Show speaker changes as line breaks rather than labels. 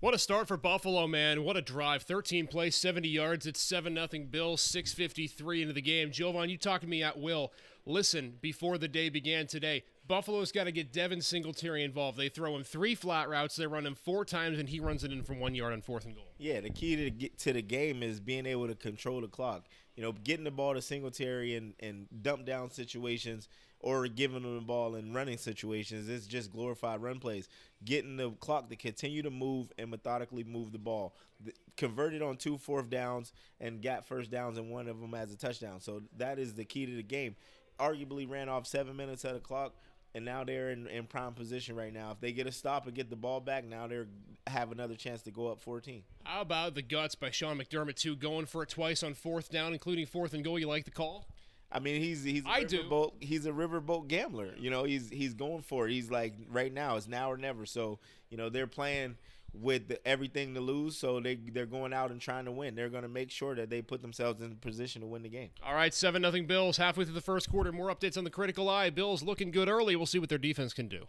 What a start for Buffalo, man. What a drive. 13 plays, 70 yards. It's 7 0 Bills, 6.53 into the game. Jovan, you talked to me at will. Listen, before the day began today, Buffalo's got to get Devin Singletary involved. They throw him three flat routes. They run him four times, and he runs it in from one yard on fourth and goal.
Yeah, the key to get to the game is being able to control the clock. You know, getting the ball to Singletary and, and dump down situations or giving them the ball in running situations. It's just glorified run plays. Getting the clock to continue to move and methodically move the ball. The, converted on two fourth downs and got first downs and one of them as a touchdown. So that is the key to the game. Arguably ran off seven minutes of the clock and now they're in, in prime position right now. If they get a stop and get the ball back, now they're have another chance to go up 14.
How about the guts by Sean McDermott too, going for it twice on fourth down, including fourth and goal? You like the call?
I mean, he's he's a
I do.
he's a riverboat gambler. You know, he's he's going for it. He's like right now, it's now or never. So you know, they're playing with the, everything to lose, so they they're going out and trying to win. They're going to make sure that they put themselves in position to win the game.
All right, seven nothing Bills halfway through the first quarter. More updates on the critical eye. Bills looking good early. We'll see what their defense can do.